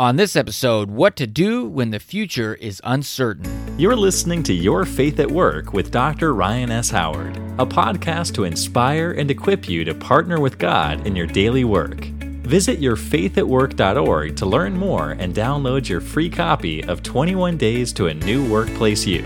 On this episode, what to do when the future is uncertain. You're listening to Your Faith at Work with Dr. Ryan S. Howard, a podcast to inspire and equip you to partner with God in your daily work. Visit yourfaithatwork.org to learn more and download your free copy of 21 Days to a New Workplace You.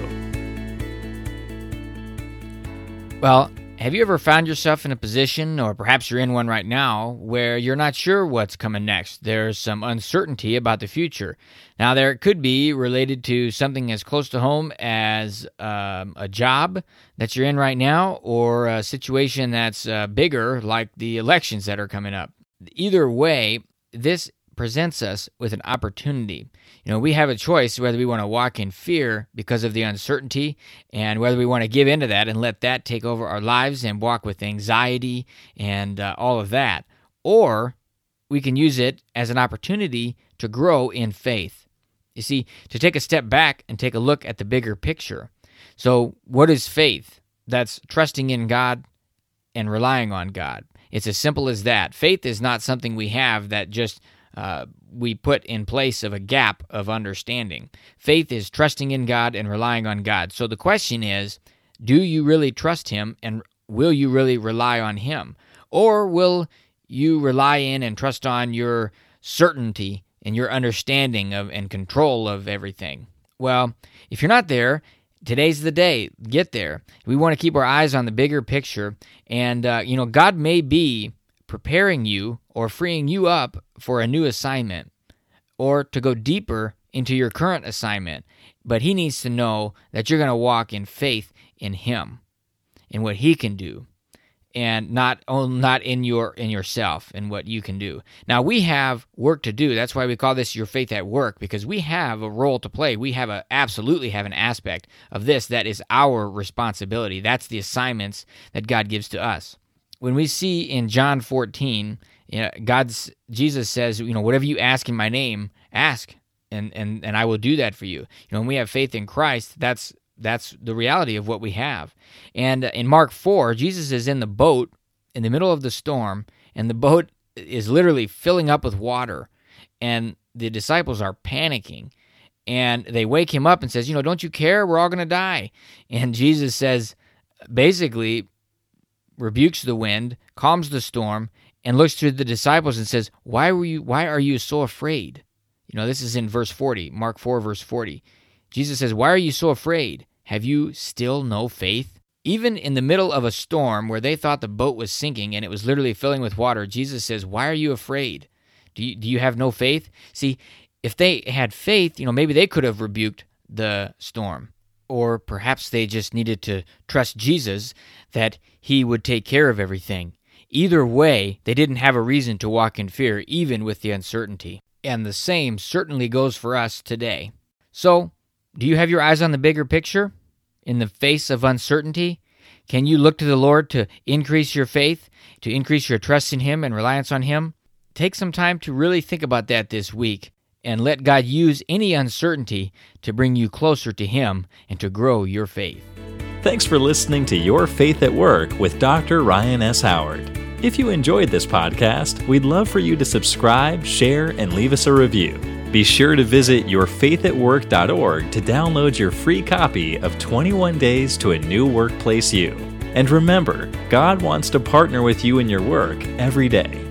Well, have you ever found yourself in a position, or perhaps you're in one right now, where you're not sure what's coming next? There's some uncertainty about the future. Now, there could be related to something as close to home as um, a job that you're in right now, or a situation that's uh, bigger, like the elections that are coming up. Either way, this presents us with an opportunity. You know, we have a choice whether we want to walk in fear because of the uncertainty and whether we want to give into that and let that take over our lives and walk with anxiety and uh, all of that. Or we can use it as an opportunity to grow in faith. You see, to take a step back and take a look at the bigger picture. So, what is faith? That's trusting in God and relying on God. It's as simple as that. Faith is not something we have that just uh, we put in place of a gap of understanding. Faith is trusting in God and relying on God. So the question is do you really trust Him and will you really rely on Him? Or will you rely in and trust on your certainty and your understanding of and control of everything? Well, if you're not there, today's the day. Get there. We want to keep our eyes on the bigger picture. And, uh, you know, God may be preparing you or freeing you up for a new assignment or to go deeper into your current assignment. But he needs to know that you're going to walk in faith in him in what he can do and not not in your in yourself and what you can do. Now we have work to do. That's why we call this your faith at work because we have a role to play. We have a absolutely have an aspect of this that is our responsibility. That's the assignments that God gives to us when we see in John 14, you know, God's Jesus says, you know, whatever you ask in my name, ask, and and and I will do that for you. You know, when we have faith in Christ, that's that's the reality of what we have. And in Mark 4, Jesus is in the boat in the middle of the storm, and the boat is literally filling up with water, and the disciples are panicking. And they wake him up and says, "You know, don't you care? We're all going to die." And Jesus says, basically, rebukes the wind, calms the storm, and looks to the disciples and says, "Why were you why are you so afraid?" You know, this is in verse 40, Mark 4 verse 40. Jesus says, "Why are you so afraid? Have you still no faith?" Even in the middle of a storm where they thought the boat was sinking and it was literally filling with water, Jesus says, "Why are you afraid? Do you, do you have no faith?" See, if they had faith, you know, maybe they could have rebuked the storm or perhaps they just needed to trust Jesus that he would take care of everything. Either way, they didn't have a reason to walk in fear, even with the uncertainty. And the same certainly goes for us today. So, do you have your eyes on the bigger picture? In the face of uncertainty? Can you look to the Lord to increase your faith, to increase your trust in Him and reliance on Him? Take some time to really think about that this week and let God use any uncertainty to bring you closer to Him and to grow your faith. Thanks for listening to Your Faith at Work with Dr. Ryan S. Howard. If you enjoyed this podcast, we'd love for you to subscribe, share, and leave us a review. Be sure to visit yourfaithatwork.org to download your free copy of 21 Days to a New Workplace You. And remember, God wants to partner with you in your work every day.